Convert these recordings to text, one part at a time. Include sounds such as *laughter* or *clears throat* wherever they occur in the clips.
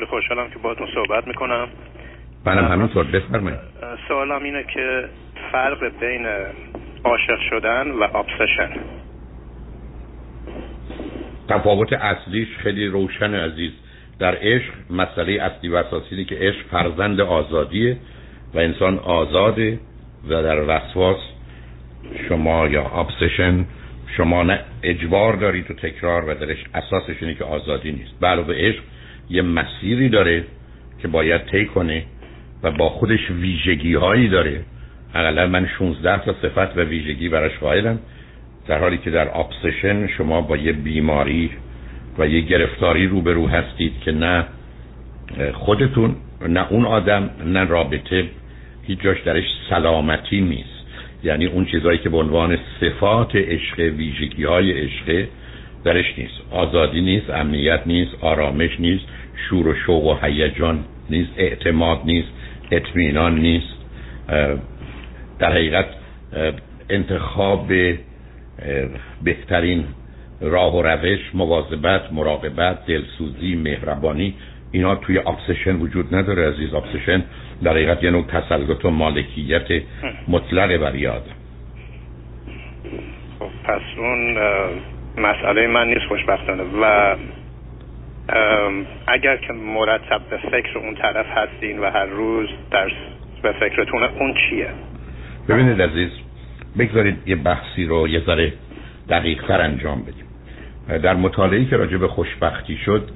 خیلی خوشحالم که باهاتون صحبت می‌کنم. منم همینطور بفرمایید. سوالم اینه که فرق بین عاشق شدن و ابسشن تفاوت اصلیش خیلی روشن عزیز. در عشق مسئله اصلی و اساسی که عشق فرزند آزادیه و انسان آزاده و در وسواس شما یا ابسشن شما نه اجبار دارید تو تکرار و درش. اساسش اینه که آزادی نیست. علاوه عشق یه مسیری داره که باید طی کنه و با خودش ویژگی هایی داره. اقلا من 16 تا صفت و ویژگی براش قائلم در حالی که در ابسشن شما با یه بیماری و یه گرفتاری روبرو هستید که نه خودتون نه اون آدم نه رابطه هیچ جاش درش سلامتی نیست. یعنی اون چیزهایی که به عنوان صفات عشق ویژگی های عشق درش نیست. آزادی نیست امنیت نیست آرامش نیست شور و شوق و هیجان نیست اعتماد نیست اطمینان نیست. در حقیقت انتخاب بهترین راه و روش مواظبت مراقبت دلسوزی مهربانی اینا توی ابسشن وجود نداره عزیز. ابسشن در حقیقت یه نوع تسلط و مالکیت مطلق بر یاد. خب پس اون مسئله من نیست خوشبختانه. و اگر که مرتب به فکر اون طرف هستین و هر روز در به فکرتون اون چیه؟ ببینید عزیز بگذارید یه بحثی رو یه ذره دقیق انجام بدیم. در مطالعه که راجع به خوشبختی شد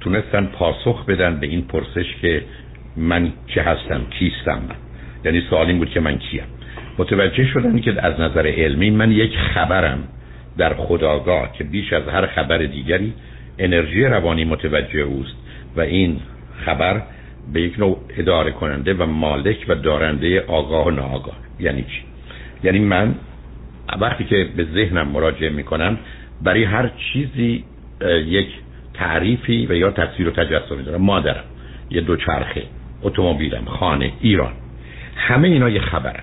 تونستن پاسخ بدن به این پرسش که من چه هستم کیستم یعنی سوال این بود که من کیم. متوجه شدن که از نظر علمی من یک خبرم. در خداگاه که بیش از هر خبر دیگری انرژی روانی متوجه اوست و این خبر به یک نوع اداره کننده و مالک و دارنده آگاه و ناآگاه. یعنی چی؟ یعنی من وقتی که به ذهنم مراجعه می‌کنم برای هر چیزی یک تعریفی و یا تصویر و تجسمی دارم مادرم یه دوچرخه اتومبیلم خانه ایران. همه اینا یه خبرن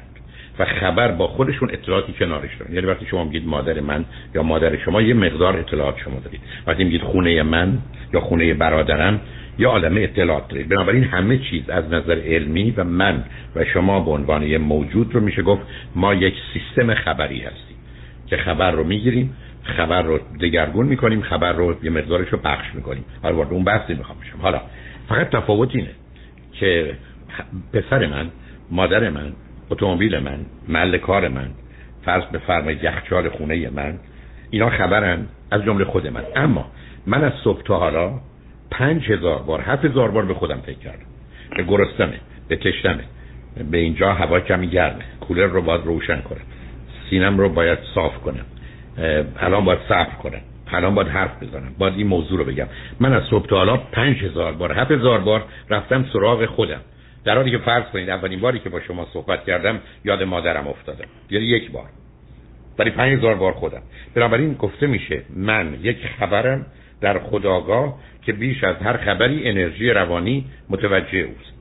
و خبر با خودشون اطلاعاتی کنارش دارن. یعنی وقتی شما میگید مادر من یا مادر شما یه مقدار اطلاعات شما دارید. وقتی میگید خونه من یا خونه برادرم یا عالم اطلاعات دارید. بنابراین همه چیز از نظر علمی و من و شما به عنوان یه موجود رو میشه گفت ما یک سیستم خبری هستیم. که خبر رو می‌گیریم خبر رو دگرگون می‌کنیم خبر رو یه مقدارش رو پخش می‌کنیم. حالا وارد اون بحثی می‌خوام بشم. حالا فقط تفاوت اینه که پسر من مادر من اتومبیل من محل کار من فرض به فرمای یخچال خونه من اینا خبرن از جمله خود من. اما من از صبح تا حالا پنج هزار بار هفت هزار بار به خودم فکر کردم. به گرستمه به تشتمه به اینجا هوا کمی گرمه کولر رو باید روشن کنم. سینم رو باید صاف کنم. الان باید صبر کنم. الان باید حرف بزنم. باید این موضوع رو بگم. من از صبح تا حالا پنج هزار بار هفت هزار بار رفتم سراغ خودم. در حالی که فرض کنید اولین باری که با شما صحبت کردم یاد مادرم افتادم یعنی یک بار. ولی پنج هزار بار خودم. بنابراین گفته میشه من یک خبرم در خداگاه که بیش از هر خبری انرژی روانی متوجه اوست.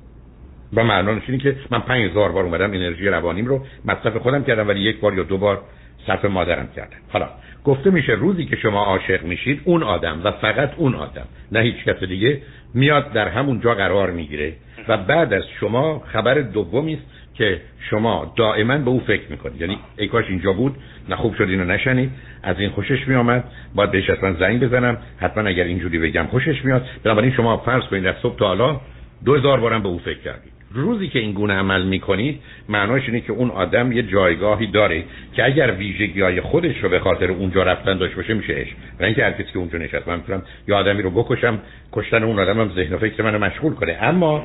و معنانش اینه که من پنج هزار بار اومدم انرژی روانیم رو مصرف خودم کردم ولی یک بار یا دو بار صرف مادرم کردم حالا گفته میشه روزی که شما عاشق میشید اون آدم و فقط اون آدم نه هیچ کس دیگه میاد در همون جا قرار می‌گیره و بعد از شما خبر دومی است که شما دائما به او فکر می‌کنید. یعنی ای کاش اینجا بود نه خوب شد اینو نشنید. از این خوشش میآمد. باید بهش اصلا زنگ بزنم. حتما اگر اینجوری بگم خوشش میاد بنابراین شما فرض کنید از صبح تا حالا دو هزار بارم به او فکر کردید. روزی که این گونه عمل می‌کنید معناش اینه که اون آدم یه جایگاهی داره که اگر ویژگی های خودش رو به خاطر اونجا رفتن داشته باشه میشه عشق. و اینکه هر کسی که اونجا نشست. من می‌تونم یه آدمی رو بکشم کشتن اون آدمم ذهن و فکر منو مشغول کنه. اما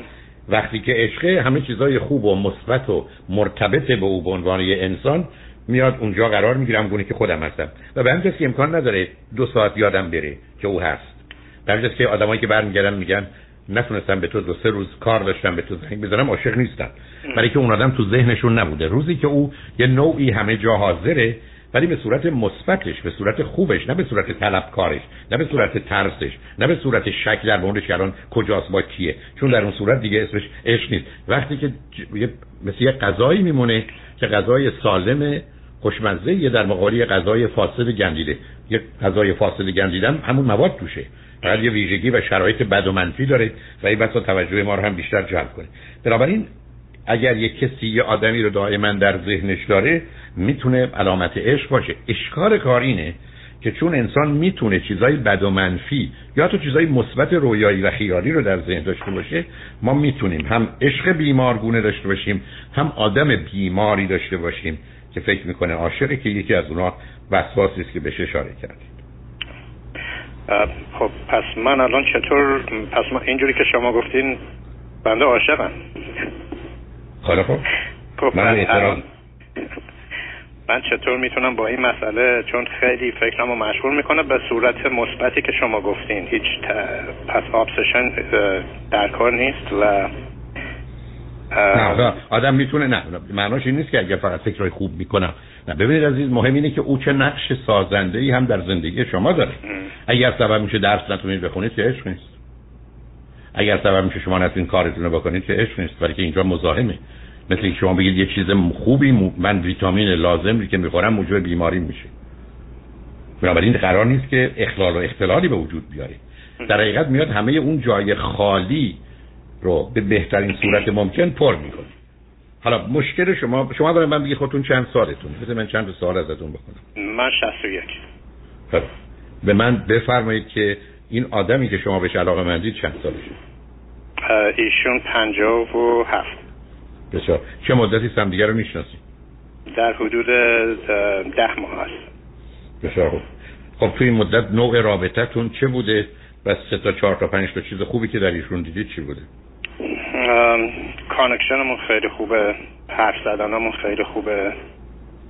وقتی که عشقه همه چیزای خوب و مثبت و مرتبط به او به عنوان یه انسان میاد اونجا قرار می‌گیرم گونه که خودم هستم. و به همین کسی امکان نداره دو ساعت یادم بره که او هست. در که آدمایی که برمیگردن میگن نتونستم به تو دو سه روز کار داشتم به تو زنگ بزنم عاشق نیستم برای که اون آدم تو ذهنشون نبوده. روزی که او یه نوعی همه جا حاضره ولی به صورت مثبتش به صورت خوبش نه به صورت طلبکارش نه به صورت ترسش نه به صورت شک در موردش الان کجاست با کیه. چون در اون صورت دیگه اسمش عشق نیست. وقتی که مثل یه غذایی میمونه که غذای سالم خوشمزه یه در مقابل غذای فاسد گندیده. یه غذای فاسد گندیدم همون مواد توشه. فقط یه ویژگی و شرایط بد و منفی داره و این بسا توجه ما رو هم بیشتر جلب کنه. بنابراین اگر یک کسی یه آدمی رو دائما در ذهنش داره می‌تونه علامت عشق باشه. اشکال کار اینه که چون انسان می‌تونه چیزای بد و منفی یا تو چیزای مثبت رویایی و خیالی رو در ذهن داشته باشه ما می‌تونیم هم عشق بیمارگونه داشته باشیم هم آدم بیماری داشته باشیم که فکر می‌کنه عاشقه که یکی از اونها وسواسی است که بهش اشاره کردید خب پس من الان چطور پس من اینجوری که شما گفتین بنده عاشقم. خب. خب من اعتراض من چطور می‌تونم با این مسئله چون خیلی فکرم رو مشغول می‌کنه به صورت مثبتی که شما گفتین هیچ پس آبسشن در کار نیست و نه آدم می‌تونه نه معناش این نیست که اگر فقط فکرهای خوب می‌کنم. نه ببینید عزیز مهم اینه که او چه نقش سازنده ای هم در زندگی شما داره. اگر سبب میشه درس نتونید بخونید که عشق نیست. اگر سبب میشه شما نتونید کارتون رو بکنید که عشق نیست. برای که اینجا مزاحمه. مثل که شما بگید یه چیز خوبی من ویتامین لازم که می‌خورم موجب بیماری میشه. بنابراین قرار نیست که اخلال و اختلالی به وجود بیاره. در حقیقت میاد همه اون جای خالی رو به بهترین صورت ممکن پر می‌کنه حالا مشکل شما شما برای من بگید خودتون چند سالتون مثل من چند سال ازتون بکنم من 61 خب. به من بفرمایید که این آدمی که شما بهش علاقه مندید چند سالشه؟ ایشون 57 بسیار. چه مدتی هم دیگر رو می‌شناسید؟ در حدود ده ماه هست بسیار خوب. خب توی این مدت نوع رابطتون چه بوده؟ و سه تا چهار تا پنج تا چیز خوبی که در ایشون دیدید چی بوده؟ connection مون خیلی خوبه حرف زدنمون خیلی خوبه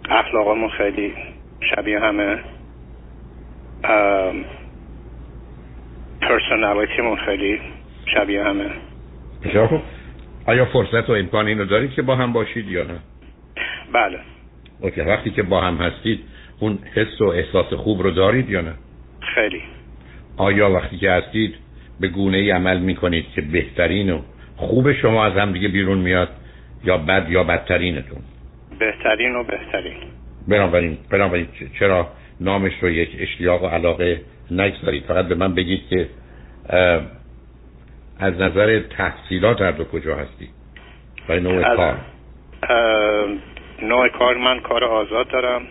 اخلاقمون خیلی شبیه همه. personality مون خیلی شبیه همه. بسیار آیا فرصت و امکان اینو دارید که با هم باشید یا نه؟ بله. okay وقتی که با هم هستید اون حس و احساس خوب رو دارید یا نه؟ خیلی. آیا وقتی که هستید به گونه ای عمل می‌کنید که بهترین و خوب شما از هم دیگه بیرون میاد یا بد یا بدترینتون؟ بهترین و بهترین. بنابراین بنابراین چرا نامش رو یک اشتیاق و علاقه نگذارید؟ فقط به من بگید که از نظر تحصیلات هر دو کجا هستی؟ برای نوع کار. نوع کار من کار آزاد دارم.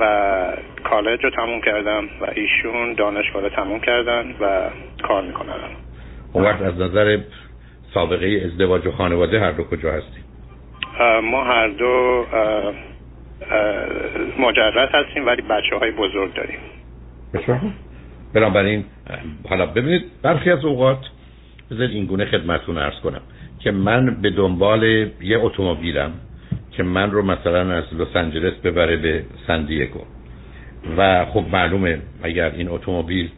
و کالج رو تموم کردم و ایشون دانشگاه رو تموم کردن و کار می‌کنن. اون وقت از نظر سابقه ازدواج و خانواده هر دو کجا هستیم ما هر دو مجرد هستیم ولی بچه های بزرگ داریم. بسیار بنابراین حالا ببینید برخی از اوقات بذار این گونه خدمتتون ارز کنم که من به دنبال یه اتومبیلم. که من رو مثلا از لس آنجلس ببره به سندیگو و خب معلومه اگر این اتومبیل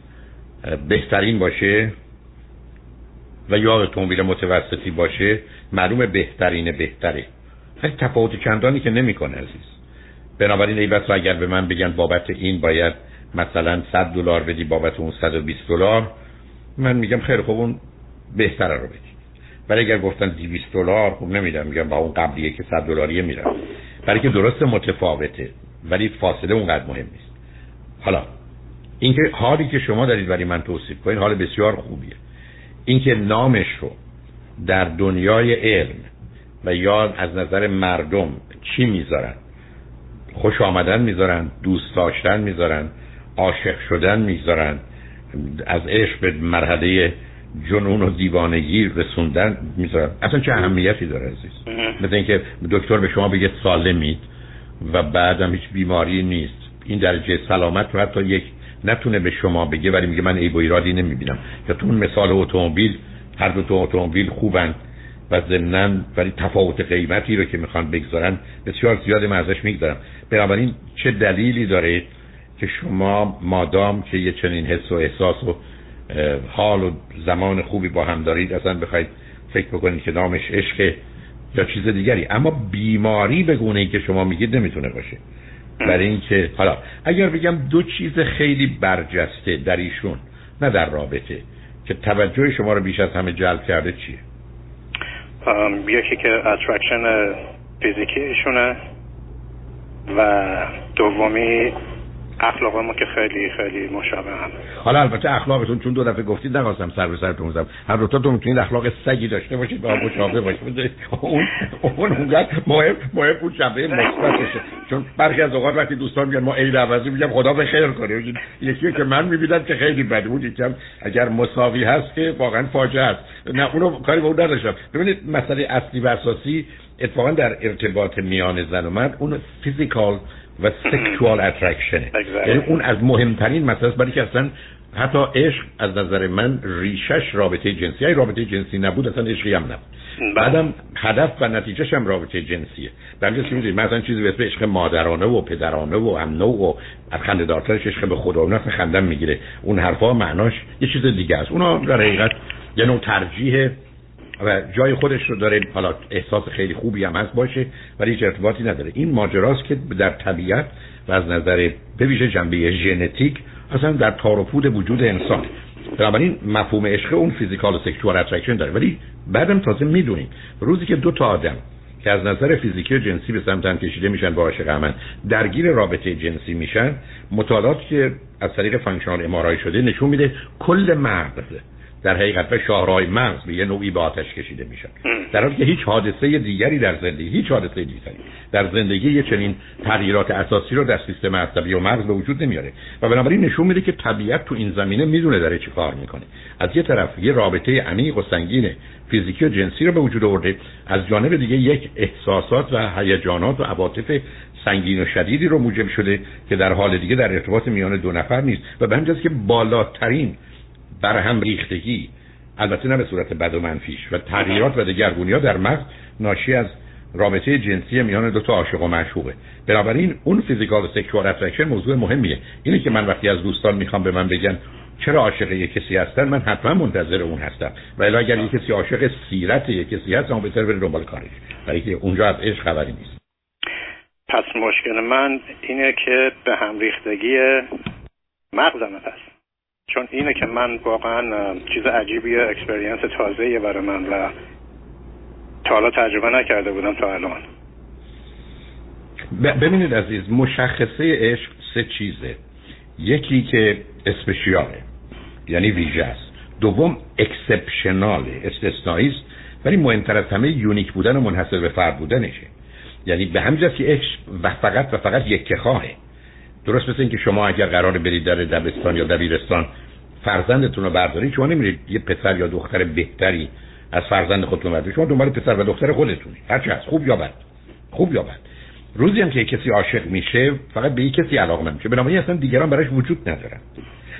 بهترین باشه و یا اتومبیل متوسطی باشه معلومه بهترین بهتره. خیلی تفاوت چندانی که نمی‌کنه عزیز. بنابراین ای بس اگر به من بگن بابت این باید مثلا 100 دلار بدی بابت اون 120 دلار من میگم خیلی خوب اون بهتره رو بدی. ولی اگر گفتن 200 دلار خب نمیدم میگم با اون قبلیه که 100 دلاریه میرم برای که درست متفاوته ولی فاصله اونقدر مهم نیست. حالا اینکه حالی که شما دارید برای من توصیف کنید حال بسیار خوبیه. اینکه نامش رو در دنیای علم و یا از نظر مردم چی می‌ذارن؟ خوش آمدن می‌ذارن دوست داشتن می‌ذارن عاشق شدن می‌ذارن از عشق به مرحله جنون و دیوانگی رسوندن می‌ذارن اصلا چه اهمیتی داره عزیز؟ مثل اینکه دکتر به شما بگه سالمید و بعدم هیچ بیماری نیست. این درجه سلامت رو حتی یک نتونه به شما بگه ولی میگه من عیب و ایرادی نمی‌بینم. یا تو اون مثال اتومبیل هر دو تا اتومبیل خوبن و ضمناً ولی تفاوت قیمتی رو که می‌خوان بگذارن بسیار زیاد من ازش می‌گذارم بنابراین چه دلیلی داره که شما مادام که یه چنین حس و احساس و حال و زمان خوبی با هم دارید. اصلا بخواید فکر بکنید که نامش عشق یا چیز دیگری. اما بیماری به گونه ای که شما میگید نمی‌تونه باشه. برای اینکه حالا اگر بگم دو چیز خیلی برجسته در ایشون نه در رابطه که توجه شما رو بیش از همه جلب کرده چیه؟ یکی که اترکشن فیزیکی ایشونه و دومی اخلاق ما که خیلی خیلی مشابه هم حالا البته اخلاقتون چون دو دفعه گفتید نخواستم سر به سرتون بزنم. هر دو تاتون می‌تونید اخلاق سگی داشته باشید با مشابه باشید. اون اون اونقدر مهم مهم بود شبه مثبتشه چون برخی از اوقات وقتی دوستان میگن ما عید عوضی میگم خدا به خیر کنه. یکی که من می‌بینم که خیلی بده بود یکم اگر مساوی هست که واقعا فاجعه است. نه اونو کاری به اون نداشتم. ببینید مسئله اصلی و اساسی اتفاقا در ارتباط میان زن و مرد. اون فیزیکال و سکشوال اترکشنه *clears throat* یعنی اون از مهمترین مسئله است برای که اصلا حتی عشق از نظر من ریشش رابطه جنسی. های رابطه جنسی نبود اصلا عشقی هم نبود. بله. بعدم هدف و نتیجهش هم رابطه جنسیه. در اینجا که می‌دونید مثلا چیزی به اسم عشق مادرانه و پدرانه و هم نوع و از خنده دارترش عشق به خدا و خندم می‌گیره. اون حرفا معناش یه چیز دیگه است. اونا در حقیقت یه نوع ترجیح و جای خودش رو داره حالا احساس خیلی خوبی هم هست باشه ولی هیچ ارتباطی نداره. این ماجراست که در طبیعت و از نظر بویژه جنبه ژنتیک اصلا در تار و وجود انسان. بنابراین مفهوم عشق اون physical و sexual attraction داره. ولی بعدم تازه می‌دونیم روزی که دو تا آدم که از نظر فیزیکی و جنسی به سمت هم کشیده میشن با عاشق همن درگیر رابطه جنسی میشن مطالعات که از طریق functional MRI شده نشون میده کل مغز در حقیقت به شاهرای مغز به یه نوعی به آتش کشیده میشن در حالی که هیچ حادثه دیگری در زندگی هیچ حادثه دیگری در زندگی یه چنین تغییرات اساسی رو در سیستم عصبی و مغز به وجود نمیاره. و بنابراین نشون میده که طبیعت تو این زمینه می‌دونه داره چی کار می‌کنه. از یه طرف یه رابطه عمیق و سنگین فیزیکی و جنسی رو به وجود آورده. از جانب دیگه یک احساسات و هیجانات و عواطف سنگین و شدیدی رو موجب شده که در حال دیگه در ارتباط میان دو نفر نیست. و به همین که بالاترین بر هم ریختگی. البته نه به صورت بد و منفیش. و تغییرات و دگرگونی ها در مغز ناشی از رابطه جنسی میان دو تا عاشق و معشوقه. بنابراین اون physical و sexual attraction موضوع مهمیه. اینه که من وقتی از دوستان می‌خوام به من بگن چرا عاشق یک کسی هستن من حتما منتظر اون هستم. و الا اگر یک کسی عاشق سیرت یک کسی هست اون بهتر بره دنبال کارش. برای که اونجا از عشق خبری نیست. پس مشکل من اینه که به هم ریختگی مغزم هست چون اینه که من واقعا چیز عجیبیه اکسپریانس تازه برای من و تا حالا تجربه نکرده بودم تا الان. ببینید عزیز مشخصه عشق سه چیزه. یکی که اسپشیاله یعنی ویژه است. دوم اکسپشناله استثنایی است. ولی مهمتر از همه یونیک بودن و منحصر به فرد بودنشه. یعنی به همین که عشق و فقط و فقط یک خواهه درست مثل اینکه شما اگر قرار برید در دبستان یا دبیرستان فرزندتون رو بردارید شما نمیرید یه پسر یا دختر بهتری از فرزند خودتون بردارید. شما دنبال پسر و دختر خودتونی هرچی هست. خوب یا بد؟ خوب یا بد؟ روزی هم که کسی عاشق میشه فقط به یک کسی علاقه میشه. بنابراین اصلا دیگران براش وجود ندارن.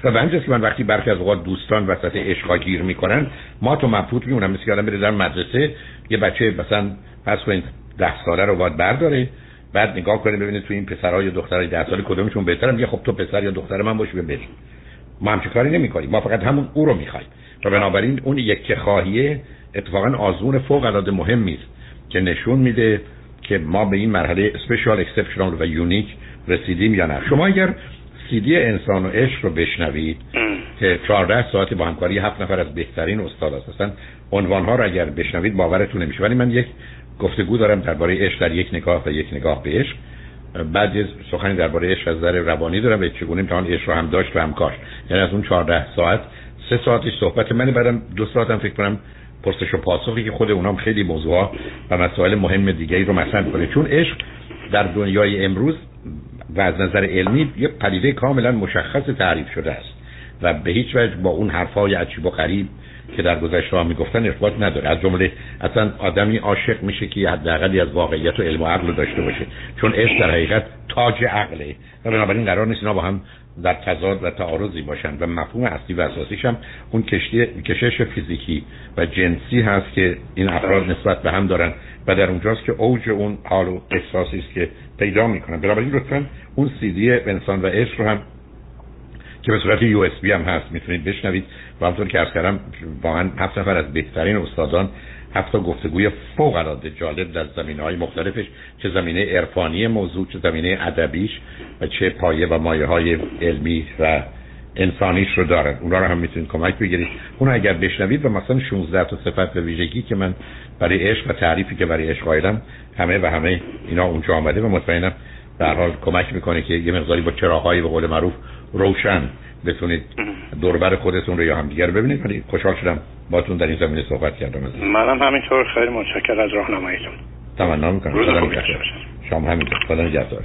و به که من وقتی برخی از اوقات دوستان وسط عشقا گیر می‌کنن ما تو مبهوت میمونم. مثل آدم بره در مدرسه یه بچه مثلا پس کنید ده ساله رو باید برداره. بعد نگاه کنه ببینه تو این پسرها یا دخترای 10 ساله کدومشون بهتره. میگه خب تو پسر یا دختر من باش بریم. ما هم کاری نمی‌کنیم. ما فقط همون او رو می‌خوایم. و بنابراین اون یک خواهیه اتفاقا آزمون فوق العاده مهمی است که نشون میده که ما به این مرحله special exceptional و unique رسیدیم یا نه. شما اگر سیدی انسان و عشق رو بشنوید که 14 ساعت با همکاری هفت نفر از بهترین استاد هستن عنوان ها رو اگر بشنوید باورتون نمیشه. ولی من یک گفتگو دارم درباره عشق در یک نگاه و یک نگاه به عشق. بعد سخنی درباره عشق از نظر روانی دارم و چگونه امتحان عشق رو هم داشت و هم کاش یعنی از اون 14 ساعت سه ساعتش صحبت. من بعدم دو ساعتم فکر کنم پرسش و پاسخی که خود اونام خیلی موضوع و مسائل مهم دیگه رو مطرح کنه. چون عشق در دنیای امروز و از نظر علمی یه پدیده کاملا مشخص تعریف شده است. و به هیچ وجه با اون حرفای عجیب و غریب که در گذشته ها می‌گفتن ارتباط نداره. از جمله اصلا آدمی عاشق میشه که حداقلی از واقعیت و علم و عقل داشته باشه. چون عشق در حقیقت تاج عقله. و بنابراین قرار نیست اینا با هم در تضاد و تعارضی باشن. و مفهوم اصلی و اساسیش هم اون کشتی کشش فیزیکی و جنسی هست که این افراد نسبت به هم دارن. و در اونجاست که اوج اون حال و احساسی است که پیدا می‌کنن. بنابراین لطفا اون سیدی انسان و عشق رو هم که به صورت یو اس بی هم هست می‌تونید بشنوید. و همطور که ارز کردم واقعا هفت نفر از بهترین استادان هفت گفتگوی فوق العاده جالب در زمینه های مختلفش چه زمینه عرفانی موضوع چه زمینه ادبیش و چه پایه و مایه های علمی و انسانیش رو دارن. اونا رو هم می‌تونید کمک بگیرید. اون اگر بشنوید و مثلا 16 تا صفت و ویژگی که من برای عشق و تعریفی که برای عشق قائلم همه و همه اینا اونجا آمده و مطمئنم به حال کمک می‌کنه که یه مقداری با چراغهای به قول معروف روشن بتونید دوربر خودتون رو یا همدیگر ببینید. ولی خوشحال شدم باتون در این زمینه صحبت کردم. منم همینطور. خیلی متشکرم از راهنماییتون. تمنا می‌کنم. روز خوبی. شما همینطور. خدا نگهدار.